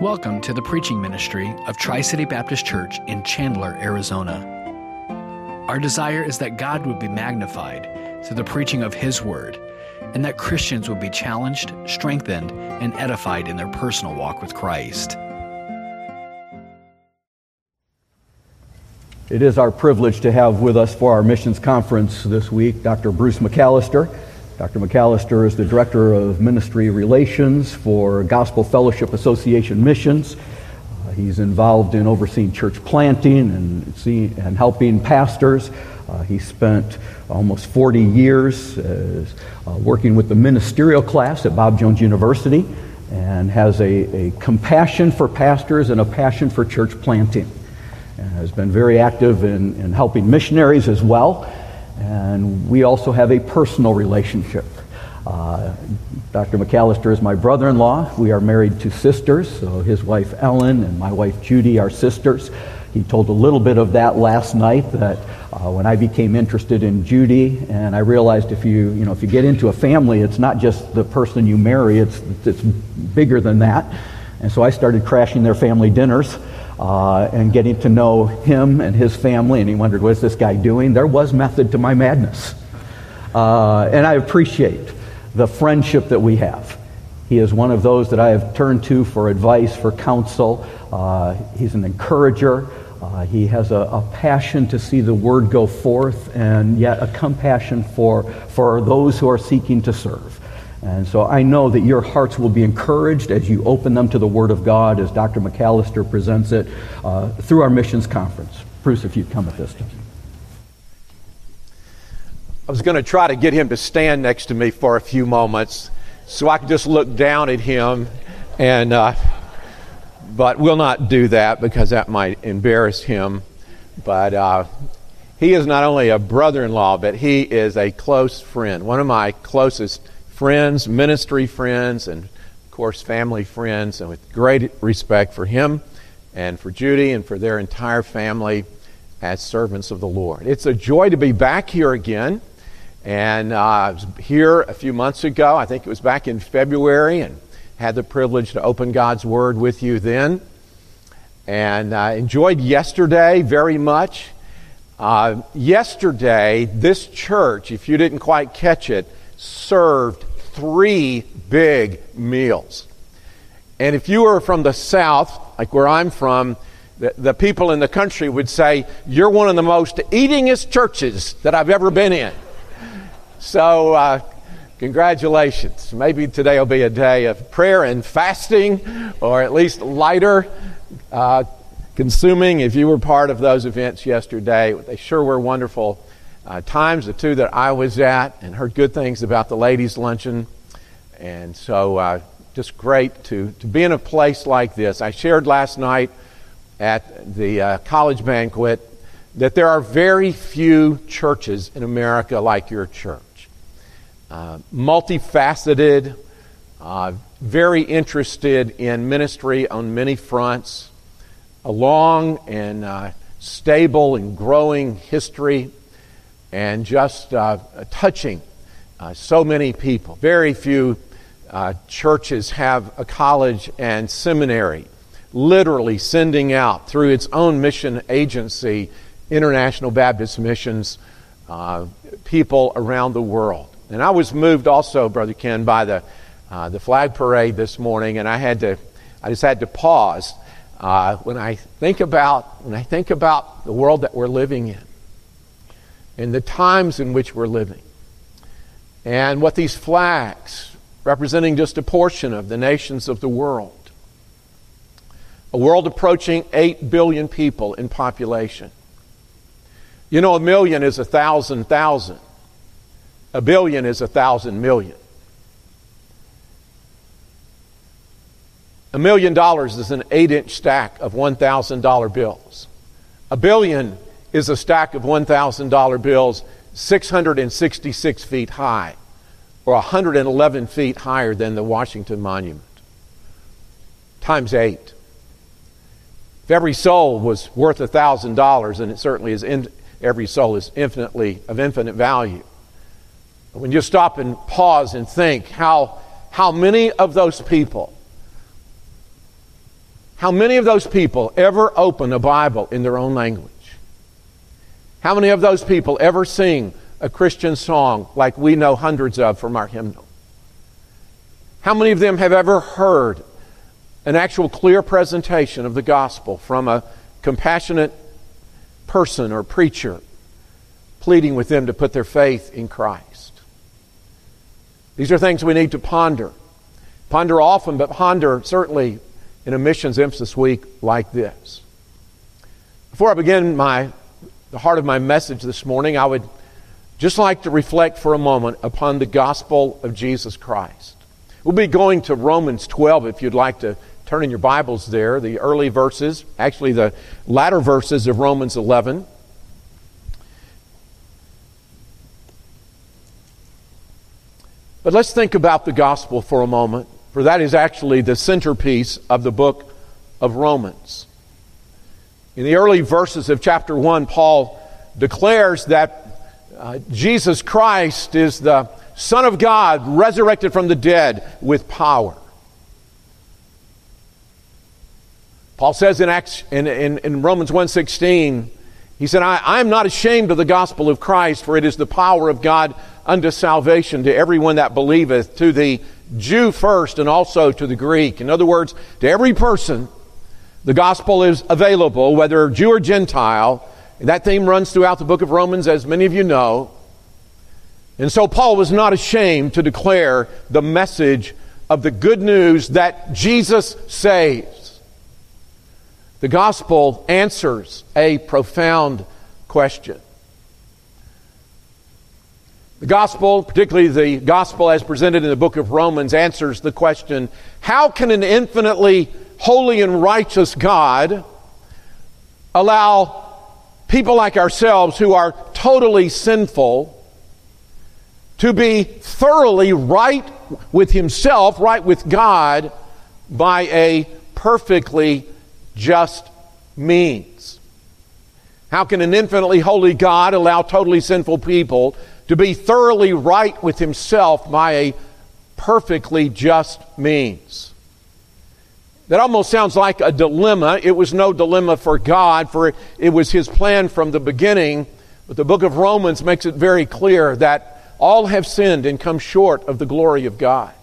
Welcome to the preaching ministry of Tri City Baptist Church in Chandler, Arizona. Our desire is that God would be magnified through the preaching of His Word, and that Christians would be challenged, strengthened, and edified in their personal walk with Christ. It is our privilege to have with us for our missions conference this week Dr. Bruce McAllister. Dr. McAllister is the Director of Ministry Relations for Gospel Fellowship Association Missions. Uh, he's involved in overseeing church planting and, see, and helping pastors. Uh, he spent almost 40 years uh, working with the ministerial class at Bob Jones University and has a, a compassion for pastors and a passion for church planting. And has been very active in, in helping missionaries as well. And we also have a personal relationship. Uh, Dr. McAllister is my brother in law. We are married to sisters, so his wife Ellen and my wife Judy are sisters. He told a little bit of that last night that uh, when I became interested in Judy, and I realized if you, you know, if you get into a family, it's not just the person you marry, it's, it's bigger than that. And so I started crashing their family dinners uh, and getting to know him and his family, and he wondered, what is this guy doing? There was method to my madness. Uh, and I appreciate the friendship that we have. He is one of those that I have turned to for advice, for counsel. Uh, he's an encourager. Uh, he has a, a, passion to see the word go forth and yet a compassion for, for those who are seeking to serve. And so I know that your hearts will be encouraged as you open them to the Word of God as Dr. McAllister presents it uh, through our missions conference. Bruce, if you'd come at this time. I was going to try to get him to stand next to me for a few moments so I could just look down at him and uh, but we'll not do that because that might embarrass him but uh, he is not only a brother-in-law but he is a close friend one of my closest friends, ministry friends, and of course, family friends, and with great respect for him and for Judy and for their entire family as servants of the Lord. It's a joy to be back here again. And uh, I was here a few months ago, I think it was back in February, and had the privilege to open God's Word with you then. And I uh, enjoyed yesterday very much. Uh, yesterday, this church, if you didn't quite catch it, served three big meals. And if you were from the South, like where I'm from, the, the, people in the country would say, You're one of the most eatingest churches that I've ever been in. So, uh, congratulations. Maybe today will be a day of prayer and fasting, or at least lighter uh, consuming. If you were part of those events yesterday, they sure were wonderful uh, times, the two that I was at, and heard good things about the ladies' luncheon. And so, uh, just great to, to be in a place like this. I shared last night at the uh, college banquet that there are very few churches in America like your church. Uh, multifaceted, uh, very interested in ministry on many fronts, a long and uh, stable and growing history and just uh, touching uh, so many people. Very few uh, churches have a college and seminary literally sending out through its own mission agency, International Baptist Missions, uh, people around the world. And I was moved also, Brother Ken, by the, uh, the flag parade this morning, and I had to, I just had to pause uh, when I think about when I think about the world that we're living in in the times in which we're living. And what these flags, representing just a portion of the nations of the world, a world approaching 8 billion people in population. You know, a million is a thousand thousand, a billion is a thousand million. A million dollars is an eight inch stack of $1,000 bills. A billion is a stack of $1,000 bills 666 feet high, or 111 feet higher than the Washington Monument. Times eight. If every soul was worth $1,000, and it certainly is, in, every soul is infinitely of infinite value. When you stop and pause and think how, how many of those people How many of those people ever open a Bible in their own language? How many of those people ever sing a Christian song like we know hundreds of from our hymnal? How many of them have ever heard an actual clear presentation of the gospel from a compassionate person or preacher pleading with them to put their faith in Christ? These are things we need to ponder. Ponder often, but ponder certainly in a missions emphasis week like this. Before I begin my, the heart of my message this morning, I would just like to reflect for a moment upon the gospel of Jesus Christ. We'll be going to Romans 12 if you'd like to turn in your Bibles there, the early verses, actually the latter verses of Romans 11. But let's think about the gospel for a moment for that is actually the centerpiece of the book of Romans. In the early verses of chapter 1, Paul declares that uh, Jesus Christ is the Son of God, resurrected from the dead with power. Paul says in, Acts, in, in, in Romans 1.16, he said, I, I am not ashamed of the gospel of Christ, for it is the power of God unto salvation to everyone that believeth, to the Jew first and also to the Greek. In other words, to every person, the gospel is available, whether Jew or Gentile. That theme runs throughout the book of Romans, as many of you know. And so Paul was not ashamed to declare the message of the good news that Jesus saves. The gospel answers a profound question. The gospel, particularly the gospel as presented in the book of Romans, answers the question how can an infinitely holy and righteous God allow people like ourselves who are totally sinful to be thoroughly right with Himself, right with God, by a perfectly just means? How can an infinitely holy God allow totally sinful people to be thoroughly right with himself by a perfectly just means. That almost sounds like a dilemma. It was no dilemma for God, for it was his plan from the beginning. But the book of Romans makes it very clear that all have sinned and come short of the glory of God.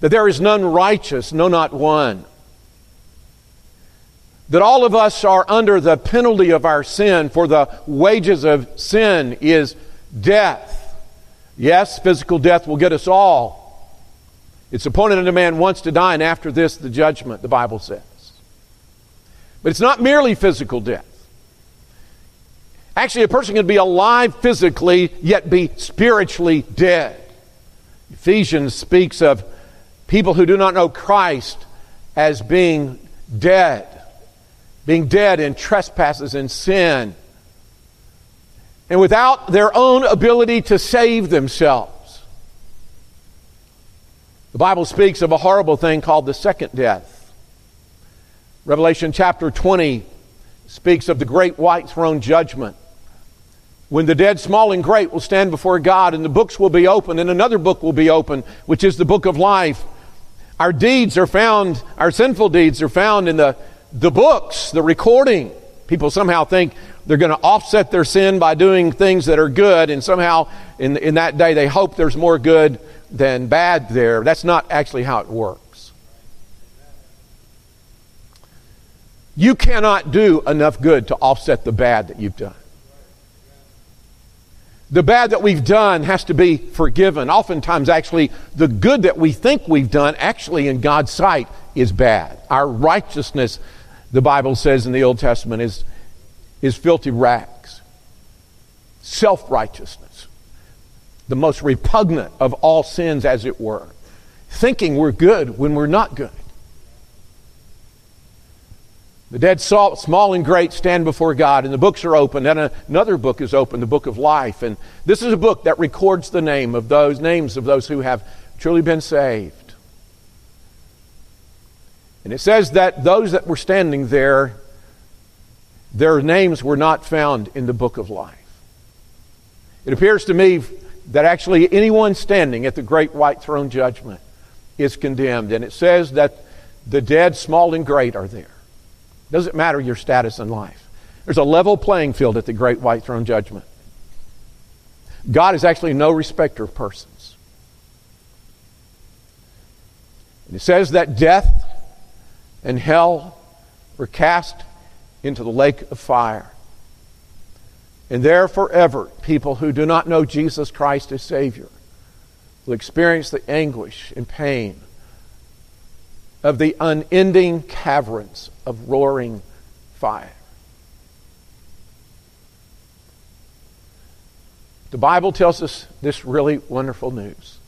That there is none righteous, no, not one. That all of us are under the penalty of our sin, for the wages of sin is death. Yes, physical death will get us all. It's appointed unto man once to die, and after this, the judgment, the Bible says. But it's not merely physical death. Actually, a person can be alive physically, yet be spiritually dead. Ephesians speaks of people who do not know Christ as being dead, being dead in trespasses and sin and without their own ability to save themselves. The Bible speaks of a horrible thing called the second death. Revelation chapter 20 speaks of the great white throne judgment. When the dead, small and great, will stand before God, and the books will be opened, and another book will be opened, which is the book of life. Our deeds are found, our sinful deeds are found in the, the books, the recording. People somehow think they're going to offset their sin by doing things that are good, and somehow in, in that day they hope there's more good than bad there. That's not actually how it works. You cannot do enough good to offset the bad that you've done. The bad that we've done has to be forgiven. Oftentimes, actually, the good that we think we've done, actually, in God's sight, is bad. Our righteousness, the Bible says in the Old Testament, is, is filthy rags. Self righteousness. The most repugnant of all sins, as it were. Thinking we're good when we're not good. The dead, salt, small and great, stand before God, and the books are open, and another book is open, the book of life. And this is a book that records the name of those names of those who have truly been saved. And it says that those that were standing there their names were not found in the book of life. It appears to me that actually anyone standing at the great white throne judgment is condemned. And it says that The dead, small and great, are there. Doesn't matter your status in life. There's a level playing field at the great white throne judgment. God is actually no respecter of persons. And it says that death and hell were cast into the lake of fire. And there forever, people who do not know Jesus Christ as Savior will experience the anguish and pain of the unending caverns of roaring fire. The Bible tells us this really wonderful news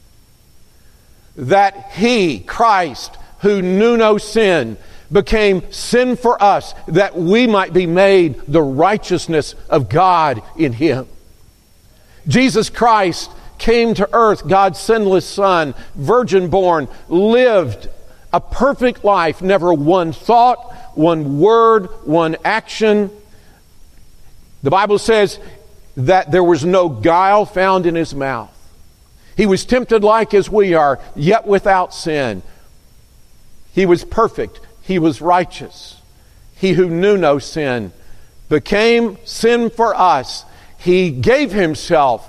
that He, Christ, who knew no sin, became sin for us that we might be made the righteousness of God in Him. Jesus Christ came to earth, God's sinless Son, virgin born, lived a perfect life, never one thought, one word, one action. The Bible says that there was no guile found in his mouth. He was tempted like as we are, yet without sin. He was perfect. He was righteous. He who knew no sin became sin for us. He gave himself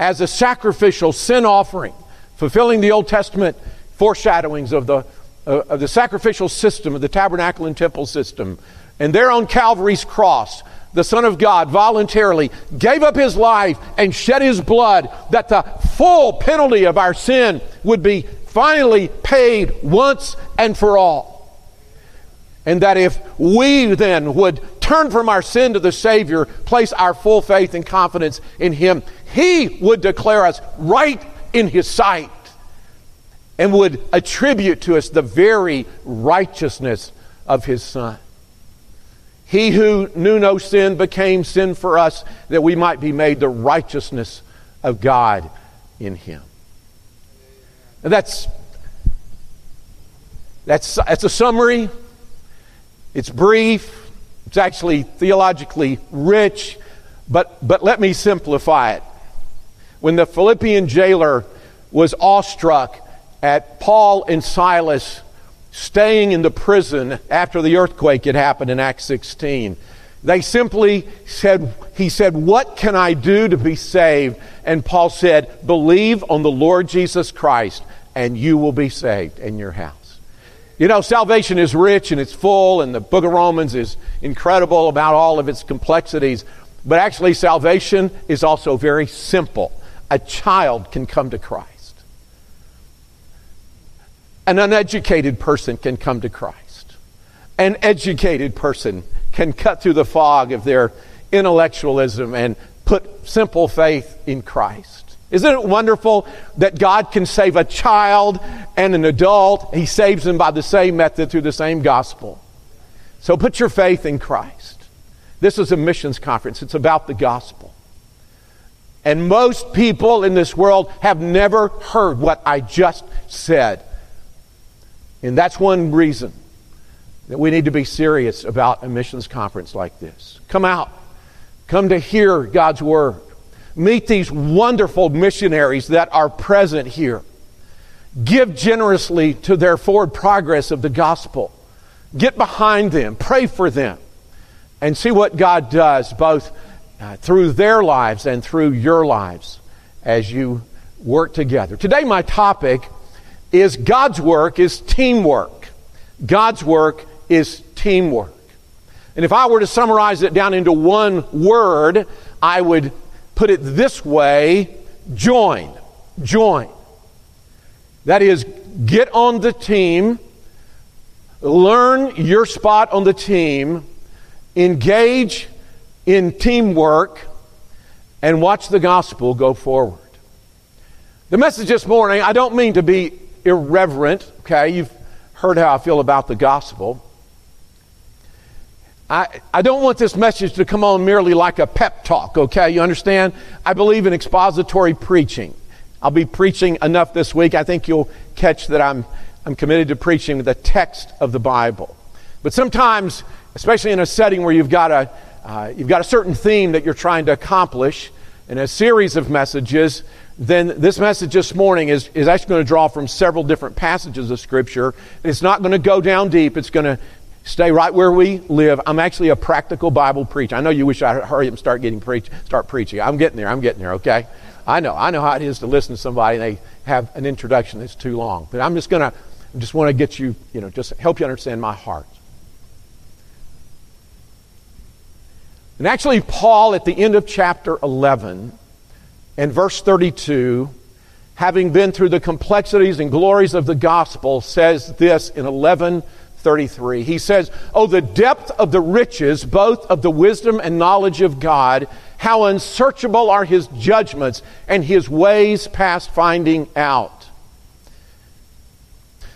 as a sacrificial sin offering, fulfilling the Old Testament foreshadowings of the, uh, of the sacrificial system of the tabernacle and temple system. And there on Calvary's cross, the Son of God voluntarily gave up his life and shed his blood that the full penalty of our sin would be finally paid once and for all. And that if we then would turn from our sin to the Savior, place our full faith and confidence in Him, He would declare us right in His sight and would attribute to us the very righteousness of His Son. He who knew no sin became sin for us that we might be made the righteousness of God in Him. That's, that's, that's a summary. It's brief. It's actually theologically rich, but, but let me simplify it. When the Philippian jailer was awestruck at Paul and Silas staying in the prison after the earthquake had happened in Acts 16, they simply said, He said, What can I do to be saved? And Paul said, Believe on the Lord Jesus Christ, and you will be saved in your house. You know, salvation is rich and it's full, and the book of Romans is incredible about all of its complexities. But actually, salvation is also very simple. A child can come to Christ, an uneducated person can come to Christ, an educated person can cut through the fog of their intellectualism and put simple faith in Christ. Isn't it wonderful that God can save a child and an adult? He saves them by the same method through the same gospel. So put your faith in Christ. This is a missions conference, it's about the gospel. And most people in this world have never heard what I just said. And that's one reason that we need to be serious about a missions conference like this. Come out, come to hear God's word meet these wonderful missionaries that are present here. Give generously to their forward progress of the gospel. Get behind them, pray for them, and see what God does both uh, through their lives and through your lives as you work together. Today, my topic is God's work is teamwork. God's work is teamwork. And if I were to summarize it down into one word, I would put it this way join. Join. That is, get on the team, learn your spot on the team, engage in teamwork, and watch the gospel go forward. The message this morning, I don't mean to be irreverent, okay? You've heard how I feel about the gospel. I, I don't want this message to come on merely like a pep talk, okay? You understand? I believe in expository preaching. I'll be preaching enough this week. I think you'll catch that I'm, I'm committed to preaching the text of the Bible. But sometimes, especially in a setting where you've got a, uh, you've got a certain theme that you're trying to accomplish, in a series of messages, then this message this morning is, is actually going to draw from several different passages of Scripture. It's not going to go down deep, it's going to stay right where we live. I'm actually a practical Bible preacher. I know you wish I'd hurry up and start getting preach, start preaching. I'm getting there. I'm getting there. Okay. I know. I know how it is to listen to somebody and they have an introduction that's too long. But I'm just to just want to get you, you know, just help you understand my heart. And actually, Paul, at the end of chapter 11 and verse 32, having been through the complexities and glories of the gospel, says this in 11:33. He says, "Oh the depth of the riches both of the wisdom and knowledge of God, how unsearchable are his judgments and his ways past finding out."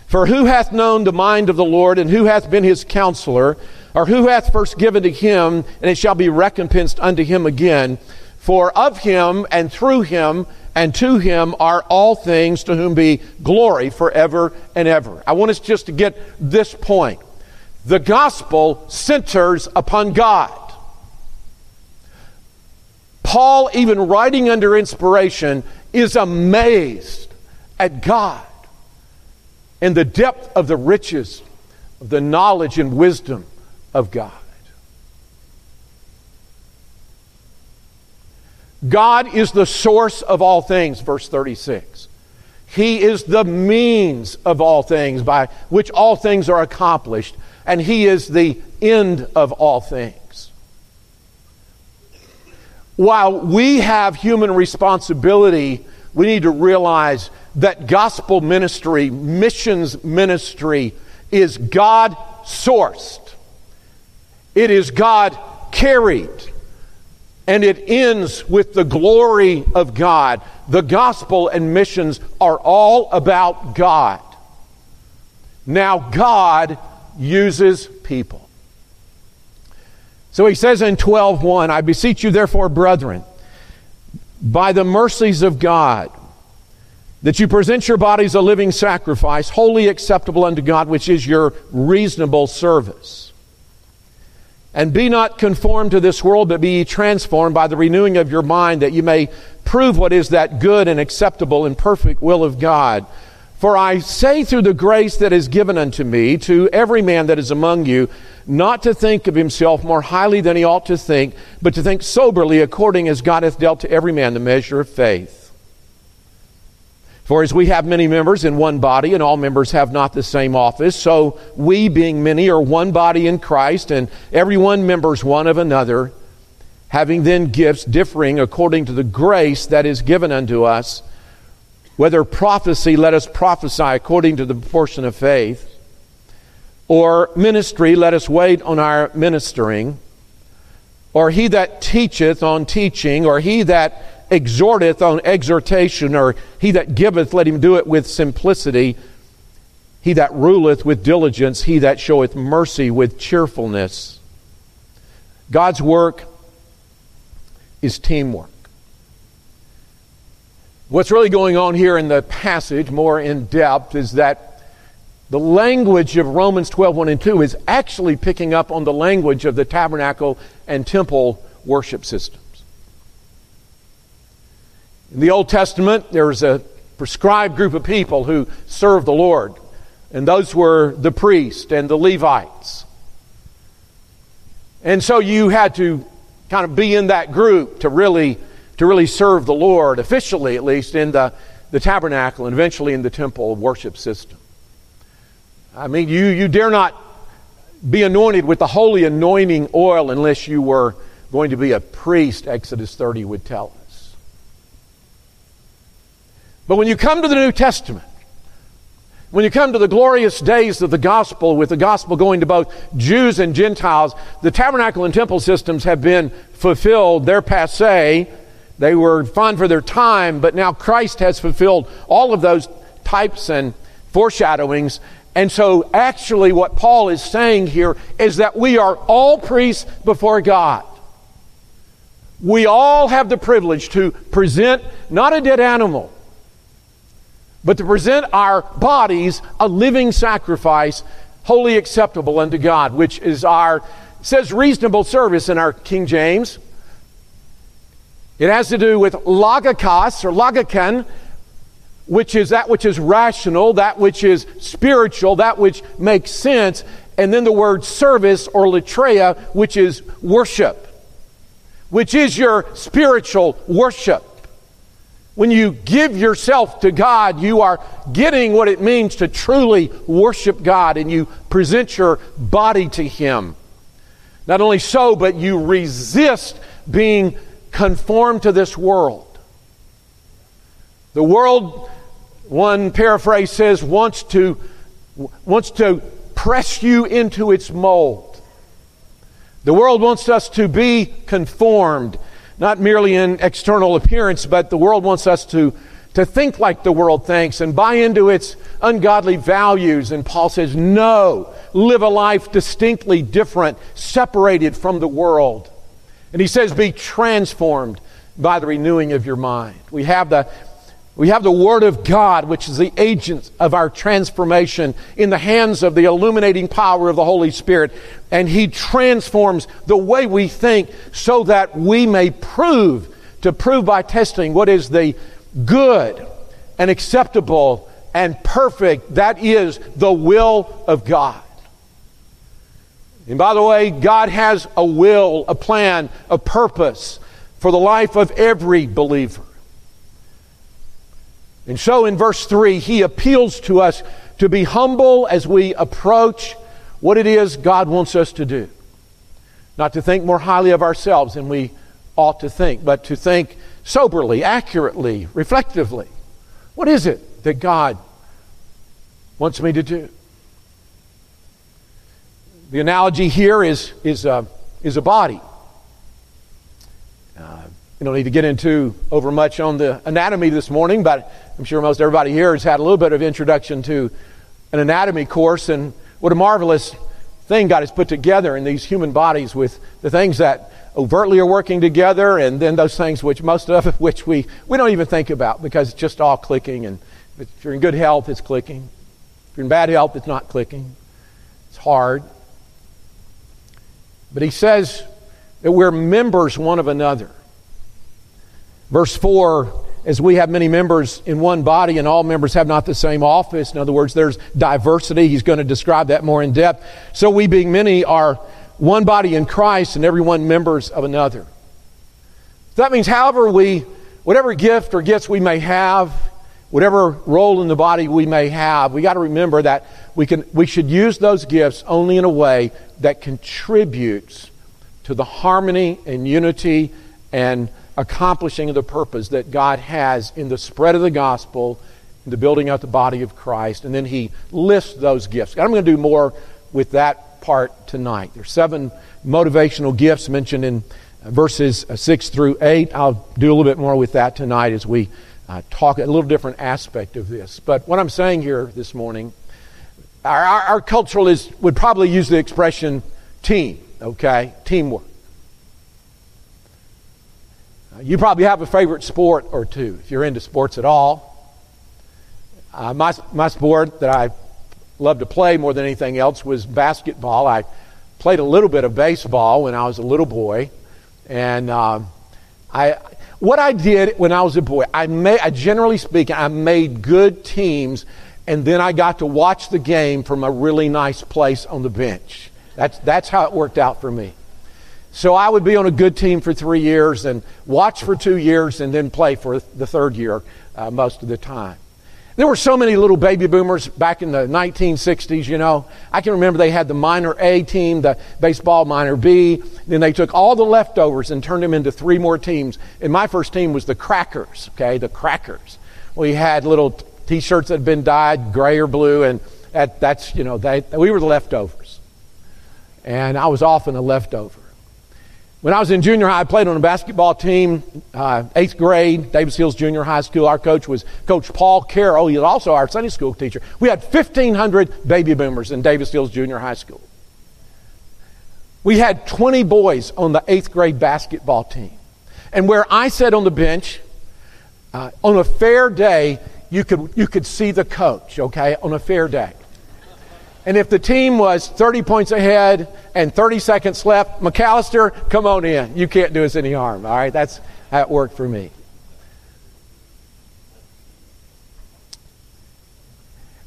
For who hath known the mind of the Lord, and who hath been his counselor, or who hath first given to him, and it shall be recompensed unto him again? For of him, and through him, and to him are all things, to whom be glory forever and ever. I want us just to get this point. The gospel centers upon God. Paul, even writing under inspiration, is amazed at God and the depth of the riches of the knowledge and wisdom of God. God is the source of all things, verse 36. He is the means of all things by which all things are accomplished, and He is the end of all things. While we have human responsibility, we need to realize that gospel ministry, missions ministry, is God sourced. It is God carried. And it ends with the glory of God. The gospel and missions are all about God. Now, God uses people. So he says in 12:1, I beseech you therefore, brethren, by the mercies of God, that you present your bodies a living sacrifice, holy acceptable unto God, which is your reasonable service. And be not conformed to this world, but be ye transformed by the renewing of your mind, that you may prove what is that good and acceptable and perfect will of God. For I say through the grace that is given unto me to every man that is among you, not to think of himself more highly than he ought to think, but to think soberly according as God hath dealt to every man the measure of faith. For as we have many members in one body, and all members have not the same office, so we, being many, are one body in Christ, and every one members one of another, having then gifts differing according to the grace that is given unto us. Whether prophecy, let us prophesy according to the proportion of faith, or ministry, let us wait on our ministering, or he that teacheth on teaching, or he that exhorteth on exhortation, or he that giveth, let him do it with simplicity. He that ruleth with diligence, he that showeth mercy with cheerfulness. God's work is teamwork. What's really going on here in the passage, more in depth, is that the language of Romans 12, 1 and 2 is actually picking up on the language of the tabernacle and temple worship system. In the Old Testament, there was a prescribed group of people who served the Lord, and those were the priests and the Levites. And so you had to kind of be in that group to really to really serve the Lord, officially at least, in the, the tabernacle and eventually in the temple worship system. I mean, you, you dare not be anointed with the holy anointing oil unless you were going to be a priest, Exodus 30 would tell us. But when you come to the New Testament, when you come to the glorious days of the gospel, with the gospel going to both Jews and Gentiles, the tabernacle and temple systems have been fulfilled. They're passe. They were fun for their time, but now Christ has fulfilled all of those types and foreshadowings. And so, actually, what Paul is saying here is that we are all priests before God. We all have the privilege to present not a dead animal, but to present our bodies a living sacrifice, holy acceptable unto God, which is our, says reasonable service in our King James. It has to do with logikos or logikon, which is that which is rational, that which is spiritual, that which makes sense, and then the word service or latreia, which is worship, which is your spiritual worship. When you give yourself to God, you are getting what it means to truly worship God and you present your body to Him. Not only so, but you resist being conformed to this world. The world, one paraphrase says, wants to, wants to press you into its mold. The world wants us to be conformed not merely in external appearance, but the world wants us to, to think like the world thinks and buy into its ungodly values. And Paul says, no, live a life distinctly different, separated from the world. And he says, be transformed by the renewing of your mind. We have the we have the Word of God, which is the agent of our transformation, in the hands of the illuminating power of the Holy Spirit. And He transforms the way we think so that we may prove, to prove by testing what is the good and acceptable and perfect, that is the will of God. And by the way, God has a will, a plan, a purpose for the life of every believer. And so in verse 3, he appeals to us to be humble as we approach what it is God wants us to do. Not to think more highly of ourselves than we ought to think, but to think soberly, accurately, reflectively. What is it that God wants me to do? The analogy here is, is, a, is a body. We don't need to get into over much on the anatomy this morning, but I'm sure most everybody here has had a little bit of introduction to an anatomy course, and what a marvelous thing God has put together in these human bodies with the things that overtly are working together, and then those things which most of which we, we don't even think about because it's just all clicking. And if you're in good health, it's clicking. If you're in bad health, it's not clicking. It's hard. But he says that we're members one of another. Verse 4 as we have many members in one body and all members have not the same office. In other words, there's diversity. He's going to describe that more in depth. So we, being many, are one body in Christ and everyone members of another. That means, however, we, whatever gift or gifts we may have, whatever role in the body we may have, we got to remember that we, can, we should use those gifts only in a way that contributes to the harmony and unity and accomplishing the purpose that God has in the spread of the gospel, the building out the body of Christ. And then he lists those gifts. I'm going to do more with that part tonight. There's seven motivational gifts mentioned in verses 6 through 8. I'll do a little bit more with that tonight as we uh, talk a little different aspect of this. But what I'm saying here this morning, our, our, our cultural is would probably use the expression team, okay? Teamwork. You probably have a favorite sport or two if you're into sports at all. Uh, my, my sport that I loved to play more than anything else was basketball. I played a little bit of baseball when I was a little boy. And um, I, what I did when I was a boy, I, made, I generally speaking, I made good teams, and then I got to watch the game from a really nice place on the bench. That's, that's how it worked out for me. So I would be on a good team for three years and watch for two years and then play for the third year uh, most of the time. There were so many little baby boomers back in the 1960s, you know. I can remember they had the minor A team, the baseball minor B. Then they took all the leftovers and turned them into three more teams. And my first team was the Crackers, okay, the Crackers. We had little t shirts that had been dyed gray or blue, and that, that's, you know, they, we were the leftovers. And I was often a leftover. When I was in junior high, I played on a basketball team, uh, eighth grade, Davis Hills Junior High School. Our coach was Coach Paul Carroll. He was also our Sunday school teacher. We had 1,500 baby boomers in Davis Hills Junior High School. We had 20 boys on the eighth grade basketball team. And where I sat on the bench, uh, on a fair day, you could, you could see the coach, okay, on a fair day. And if the team was 30 points ahead and 30 seconds left, McAllister, come on in. You can't do us any harm. All right, that's That worked for me.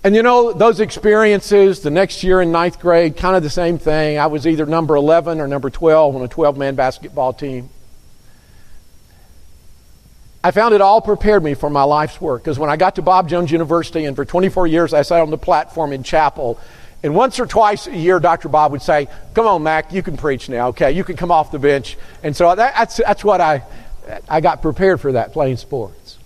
And you know, those experiences, the next year in ninth grade, kind of the same thing. I was either number 11 or number 12 on a 12 man basketball team. I found it all prepared me for my life's work because when I got to Bob Jones University, and for 24 years I sat on the platform in chapel, and once or twice a year, Dr. Bob would say, Come on, Mac, you can preach now, okay? You can come off the bench. And so that, that's, that's what I, I got prepared for that, playing sports.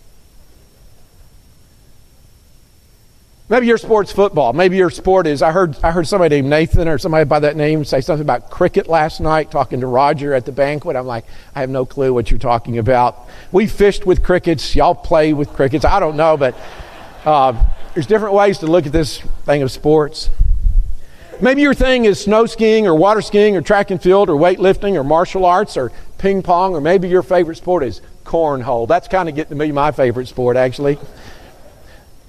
Maybe your sport's football. Maybe your sport is. I heard, I heard somebody named Nathan or somebody by that name say something about cricket last night, talking to Roger at the banquet. I'm like, I have no clue what you're talking about. We fished with crickets. Y'all play with crickets. I don't know, but uh, there's different ways to look at this thing of sports. Maybe your thing is snow skiing or water skiing or track and field or weightlifting or martial arts or ping pong, or maybe your favorite sport is cornhole. That's kind of getting to be my favorite sport, actually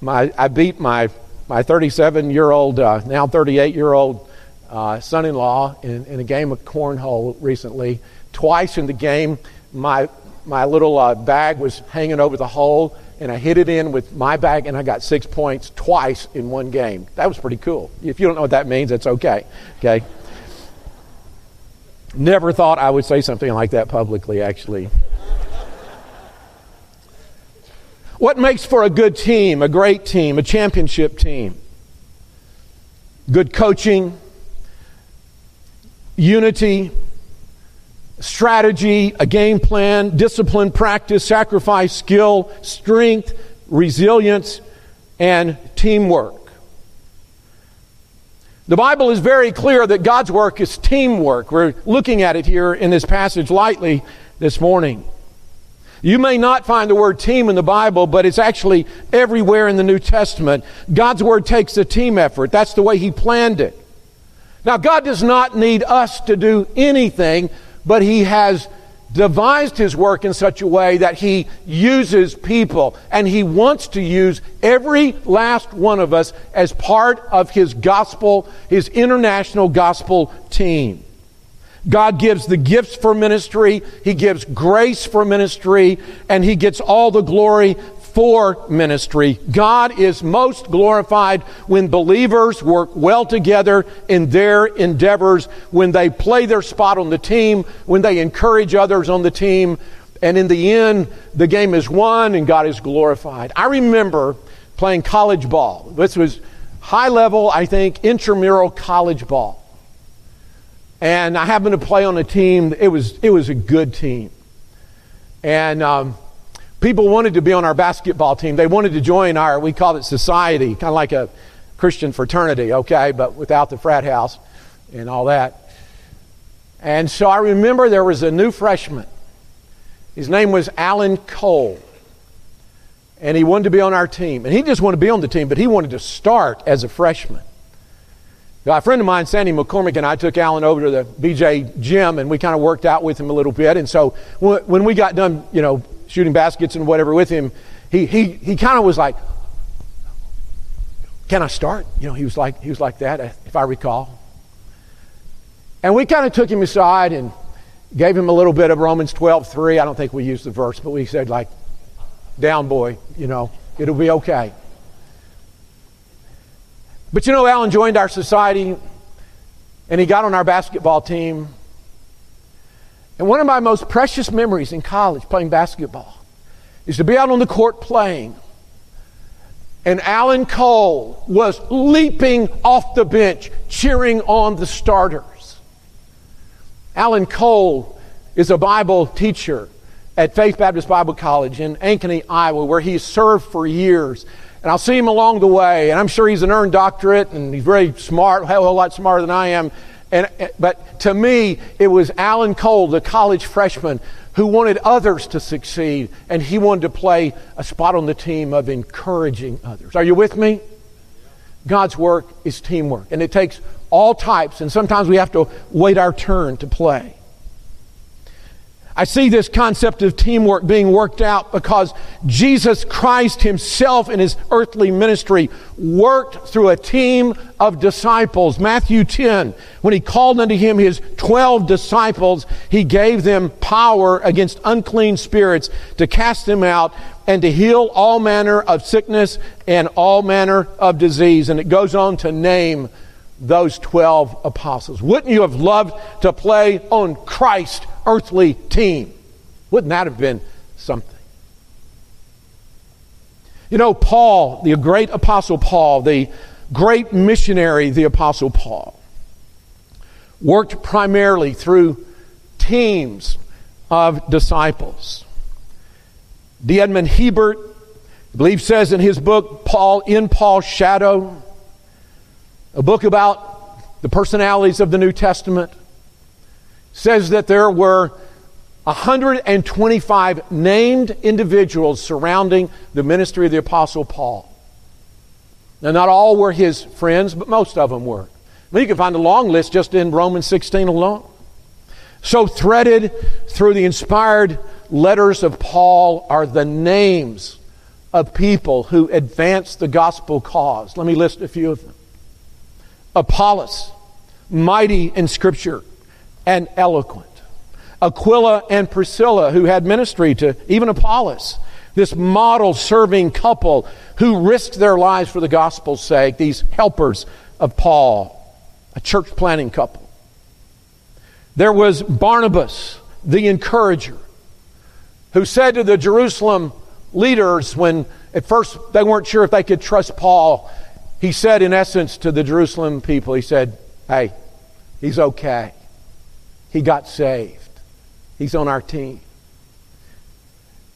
my, I beat my, my 37 year old, uh, now 38 year old uh, son in law in, in, a game of cornhole recently. Twice in the game, my, my little uh, bag was hanging over the hole, and I hit it in with my bag, and I got six points twice in one game. That was pretty cool. If you don't know what that means, that's okay. Okay? Never thought I would say something like that publicly, actually. What makes for a good team, a great team, a championship team? Good coaching, unity, strategy, a game plan, discipline, practice, sacrifice, skill, strength, resilience, and teamwork. The Bible is very clear that God's work is teamwork. We're looking at it here in this passage lightly this morning. You may not find the word team in the Bible, but it's actually everywhere in the New Testament. God's word takes a team effort. That's the way He planned it. Now, God does not need us to do anything, but He has devised His work in such a way that He uses people, and He wants to use every last one of us as part of His gospel, His international gospel team. God gives the gifts for ministry, He gives grace for ministry, and He gets all the glory for ministry. God is most glorified when believers work well together in their endeavors, when they play their spot on the team, when they encourage others on the team, and in the end, the game is won and God is glorified. I remember playing college ball. This was high level, I think, intramural college ball and I happened to play on a team. It was it was a good team, and um, people wanted to be on our basketball team. They wanted to join our we called it society, kind of like a Christian fraternity, okay, but without the frat house and all that. And so I remember there was a new freshman. His name was Alan Cole. And he wanted to be on our team. And he just wanted to be on the team, but he wanted to start as a freshman. A friend of mine, Sandy McCormick, and I took Alan over to the BJ gym, and we kind of worked out with him a little bit. And so when we got done, you know, shooting baskets and whatever with him, he, he, he kind of was like, can I start? You know, he was like, he was like that, uh, if I recall. And we kind of took him aside and gave him a little bit of Romans 12, 3. I don't think we used the verse, but we said like, down boy, you know, it'll be okay. But you know, Alan joined our society and he got on our basketball team. And one of my most precious memories in college playing basketball is to be out on the court playing. And Alan Cole was leaping off the bench, cheering on the starters. Alan Cole is a Bible teacher at Faith Baptist Bible College in Ankeny, Iowa, where he served for years. And I'll see him along the way, and I'm sure he's an earned doctorate, and he's very smart, a whole lot smarter than I am. And, eh, but to me, it was Alan Cole, the college freshman, who wanted others to succeed, and he wanted to play a spot on the team of encouraging others. Are you with me? God's work is teamwork, and it takes all types, and sometimes we have to wait our turn to play. I see this concept of teamwork being worked out because Jesus Christ himself in his earthly ministry worked through a team of disciples. Matthew 10, when he called unto him his 12 disciples, he gave them power against unclean spirits to cast them out and to heal all manner of sickness and all manner of disease. And it goes on to name those 12 apostles. Wouldn't you have loved to play on Christ's earthly team? Wouldn't that have been something? You know, Paul, the great apostle Paul, the great missionary, the apostle Paul, worked primarily through teams of disciples. D. Edmond Hiebert, I believe, says in his book, Paul in Paul's Shadow, a book about the personalities of the New Testament, says that there were 125 named individuals surrounding the ministry of the Apostle Paul. Now, not all were his friends, but most of them were. You can find a long list just in Romans 16 alone. So, threaded through the inspired letters of Paul are the names of people who advanced the gospel cause. Let me list a few of them. Apollos, mighty in Scripture and eloquent. Aquila and Priscilla, who had ministry to even Apollos, this model serving couple who risked their lives for the gospel's sake, these helpers of Paul, a church planting couple. There was Barnabas, the encourager, who said to the Jerusalem leaders when at first they weren't sure if they could trust Paul, he said, in essence, to the Jerusalem people, he said, Hey, he's okay. He got saved. He's on our team.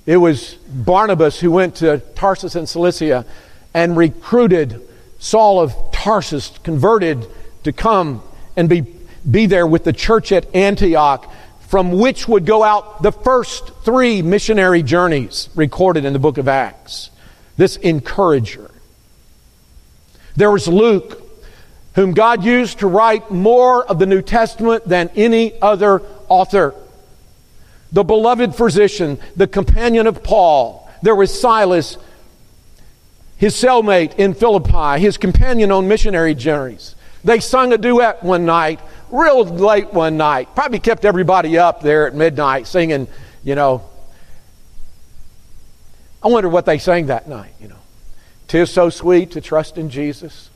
It was Barnabas who went to Tarsus in Cilicia and recruited Saul of Tarsus, converted to come and be, be there with the church at Antioch, from which would go out the first three missionary journeys recorded in the book of Acts. This encourager. There was Luke, whom God used to write more of the New Testament than any other author. The beloved physician, the companion of Paul. There was Silas, his cellmate in Philippi, his companion on missionary journeys. They sung a duet one night, real late one night. Probably kept everybody up there at midnight singing, you know. I wonder what they sang that night, you know. Tis so sweet to trust in Jesus.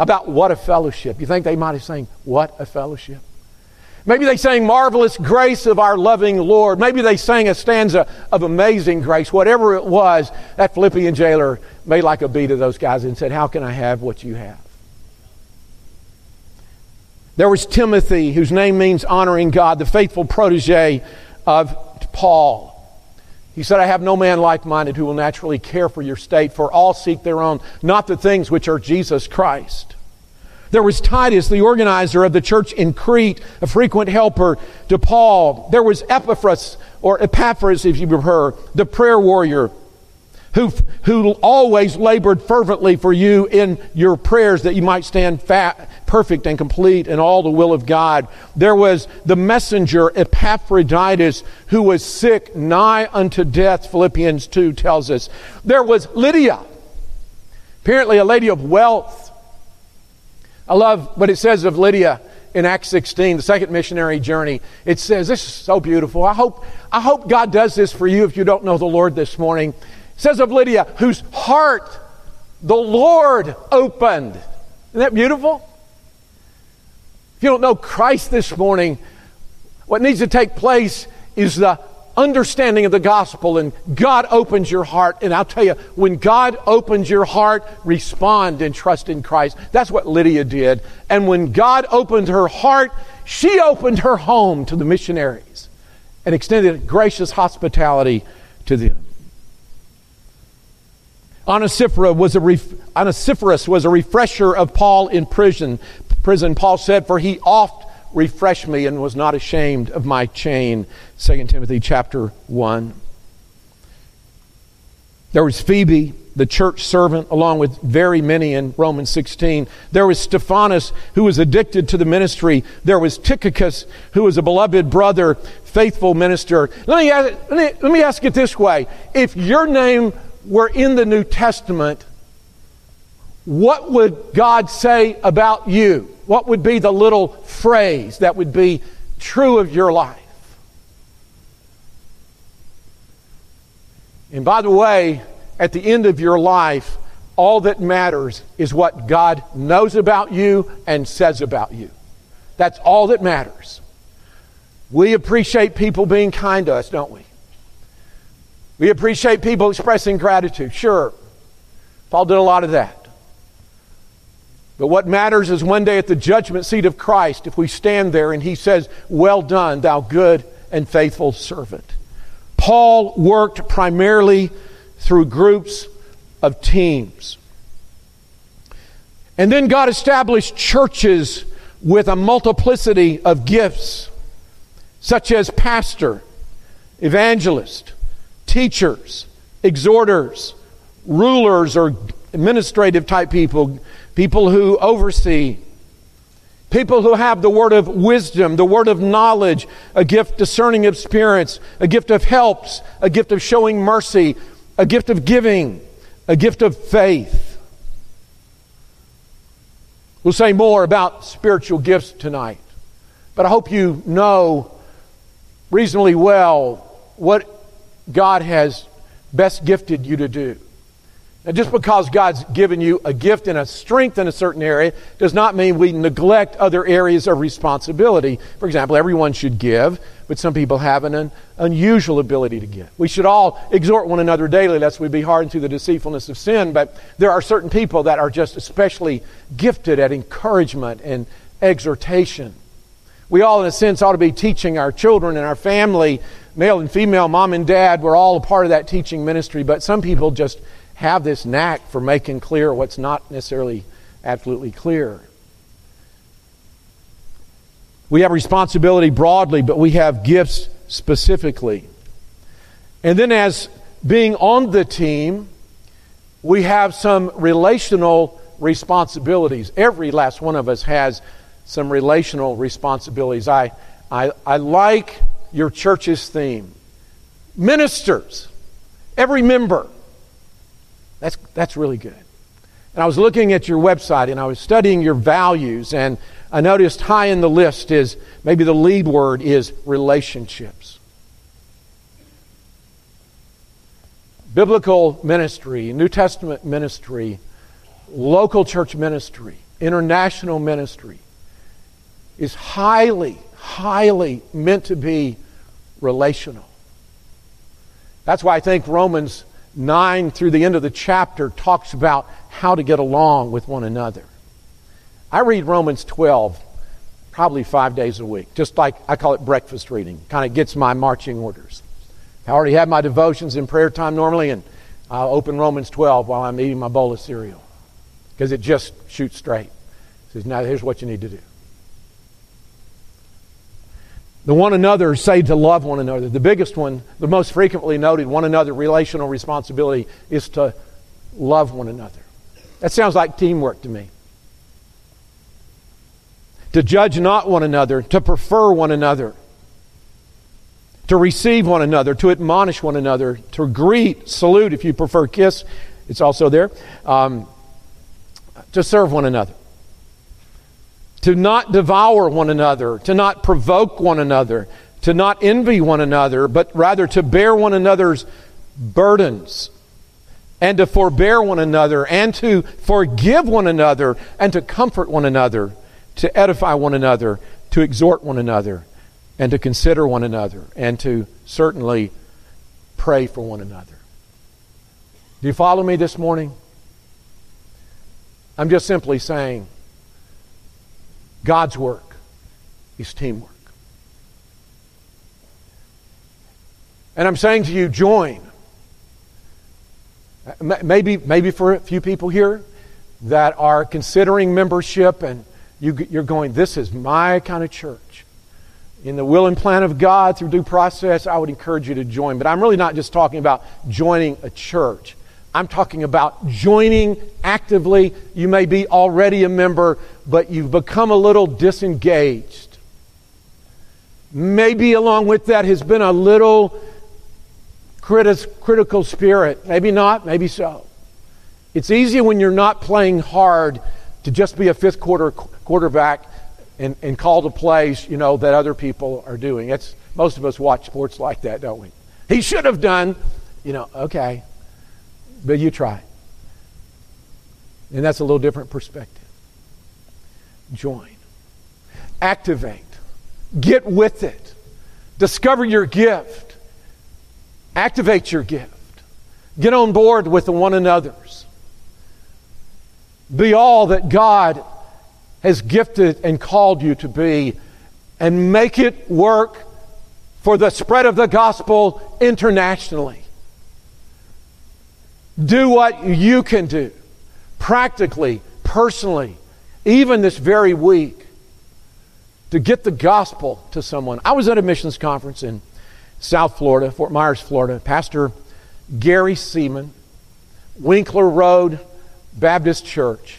About what a fellowship? You think they might have sang, What a fellowship? Maybe they sang Marvelous Grace of Our Loving Lord. Maybe they sang a stanza of Amazing Grace. Whatever it was, that Philippian jailer made like a beat of those guys and said, How can I have what you have? There was Timothy, whose name means honoring God, the faithful protege of Paul. He said, I have no man like minded who will naturally care for your state, for all seek their own, not the things which are Jesus Christ. There was Titus, the organizer of the church in Crete, a frequent helper to Paul. There was Epaphras, or Epaphras, if you prefer, the prayer warrior, who, who always labored fervently for you in your prayers that you might stand fat, perfect and complete in all the will of God. There was the messenger Epaphroditus who was sick nigh unto death, Philippians 2 tells us. There was Lydia, apparently a lady of wealth. I love what it says of Lydia in Acts 16, the second missionary journey. It says, This is so beautiful. I hope, I hope God does this for you if you don't know the Lord this morning. It says of Lydia, whose heart the Lord opened. Isn't that beautiful? If you don't know Christ this morning, what needs to take place is the understanding of the gospel, and God opens your heart. And I'll tell you, when God opens your heart, respond and trust in Christ. That's what Lydia did. And when God opened her heart, she opened her home to the missionaries and extended gracious hospitality to them. Onesiphorus was a ref- Onesiphorus was a refresher of Paul in prison prison, Paul said, For he oft refreshed me and was not ashamed of my chain. 2 Timothy chapter 1. There was Phoebe, the church servant, along with very many in Romans 16. There was Stephanas, who was addicted to the ministry. There was Tychicus, who was a beloved brother, faithful minister. Let me, ask, let me, let me ask it this way if your name were in the New Testament, what would God say about you? What would be the little phrase that would be true of your life? And by the way, at the end of your life, all that matters is what God knows about you and says about you. That's all that matters. We appreciate people being kind to us, don't we? We appreciate people expressing gratitude, sure. Paul did a lot of that. But what matters is one day at the judgment seat of Christ, if we stand there and he says, Well done, thou good and faithful servant. Paul worked primarily through groups of teams. And then God established churches with a multiplicity of gifts, such as pastor, evangelist, teachers, exhorters, rulers or administrative type people, people who oversee, people who have the word of wisdom, the word of knowledge, a gift discerning of spirits, a gift of helps, a gift of showing mercy, a gift of giving, a gift of faith. We'll say more about spiritual gifts tonight, but I hope you know reasonably well what God has best gifted you to do. Now, just because God's given you a gift and a strength in a certain area does not mean we neglect other areas of responsibility. For example, everyone should give, but some people have an unusual ability to give. We should all exhort one another daily lest we be hardened to the deceitfulness of sin, but there are certain people that are just especially gifted at encouragement and exhortation. We all, in a sense, ought to be teaching our children and our family, male and female, mom and dad. We're all a part of that teaching ministry, but some people just have this knack for making clear what's not necessarily absolutely clear. We have responsibility broadly, but we have gifts specifically. And then, as being on the team, we have some relational responsibilities. Every last one of us has some relational responsibilities. I, I, I like your church's theme. Ministers, every member that's, that's really good. And I was looking at your website and I was studying your values, and I noticed high in the list is maybe the lead word is relationships. Biblical ministry, New Testament ministry, local church ministry, international ministry is highly, highly meant to be relational. That's why I think Romans 9 through the end of the chapter talks about how to get along with one another. I read Romans 12 probably five days a week, just like I call it breakfast reading. Kind of gets my marching orders. I already have my devotions in prayer time normally, and I'll open Romans 12 while I'm eating my bowl of cereal because it just shoots straight. It says, now here's what you need to do. The one another say to love one another. The biggest one, the most frequently noted one another relational responsibility is to love one another. That sounds like teamwork to me. To judge not one another, to prefer one another, to receive one another, to admonish one another, to greet, salute, if you prefer kiss, it's also there, um, to serve one another to not devour one another, to not provoke one another, to not envy one another, but rather to bear one another's burdens, and to forbear one another, and to forgive one another, and to comfort one another, to edify one another, to exhort one another, and to consider one another, and to certainly pray for one another. Do you follow me this morning? I'm just simply saying, God's work is teamwork. And I'm saying to you, join. Maybe, maybe for a few people here that are considering membership and you, you're going, this is my kind of church. In the will and plan of God through due process, I would encourage you to join. But I'm really not just talking about joining a church, I'm talking about joining actively. You may be already a member, but you've become a little disengaged. Maybe along with that has been a little critical spirit. Maybe not, maybe so. It's easy when you're not playing hard to just be a fifth quarter quarterback and, and call the plays, you know, that other people are doing. It's, most of us watch sports like that, don't we? He should have done, you know, okay. But you try. And that's a little different perspective. Join. Activate. Get with it. Discover your gift. Activate your gift. Get on board with the one another's. Be all that God has gifted and called you to be and make it work for the spread of the gospel internationally. Do what you can do, practically, personally, even this very week, to get the gospel to someone. I was at a missions conference in South Florida, Fort Myers, Florida. Pastor Gary Seaman, Winkler Road Baptist Church.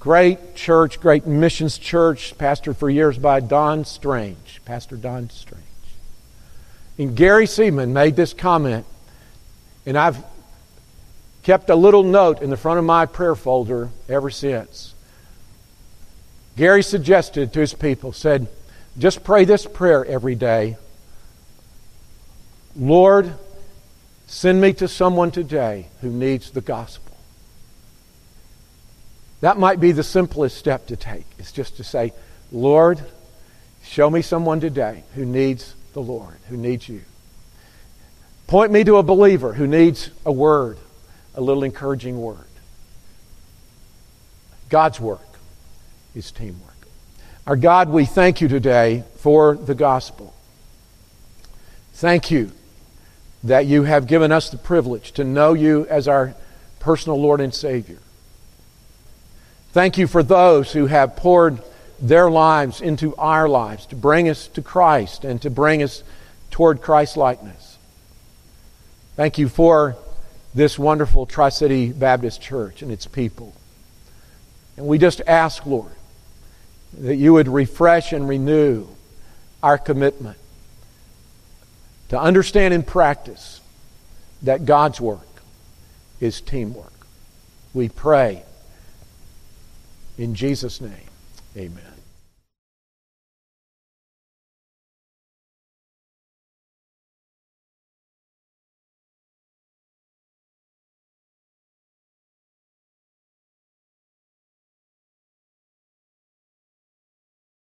Great church, great missions church, pastored for years by Don Strange, Pastor Don Strange. And Gary Seaman made this comment, and I've kept a little note in the front of my prayer folder ever since. Gary suggested to his people, said, just pray this prayer every day. Lord, send me to someone today who needs the gospel. That might be the simplest step to take. It's just to say, Lord, show me someone today who needs the Lord, who needs you. Point me to a believer who needs a word, a little encouraging word. God's work is teamwork. Our God, we thank you today for the gospel. Thank you that you have given us the privilege to know you as our personal Lord and Savior. Thank you for those who have poured their lives into our lives to bring us to Christ and to bring us toward Christ likeness. Thank you for this wonderful Tri City Baptist Church and its people. And we just ask, Lord, that you would refresh and renew our commitment to understand and practice that God's work is teamwork. We pray in Jesus' name, amen.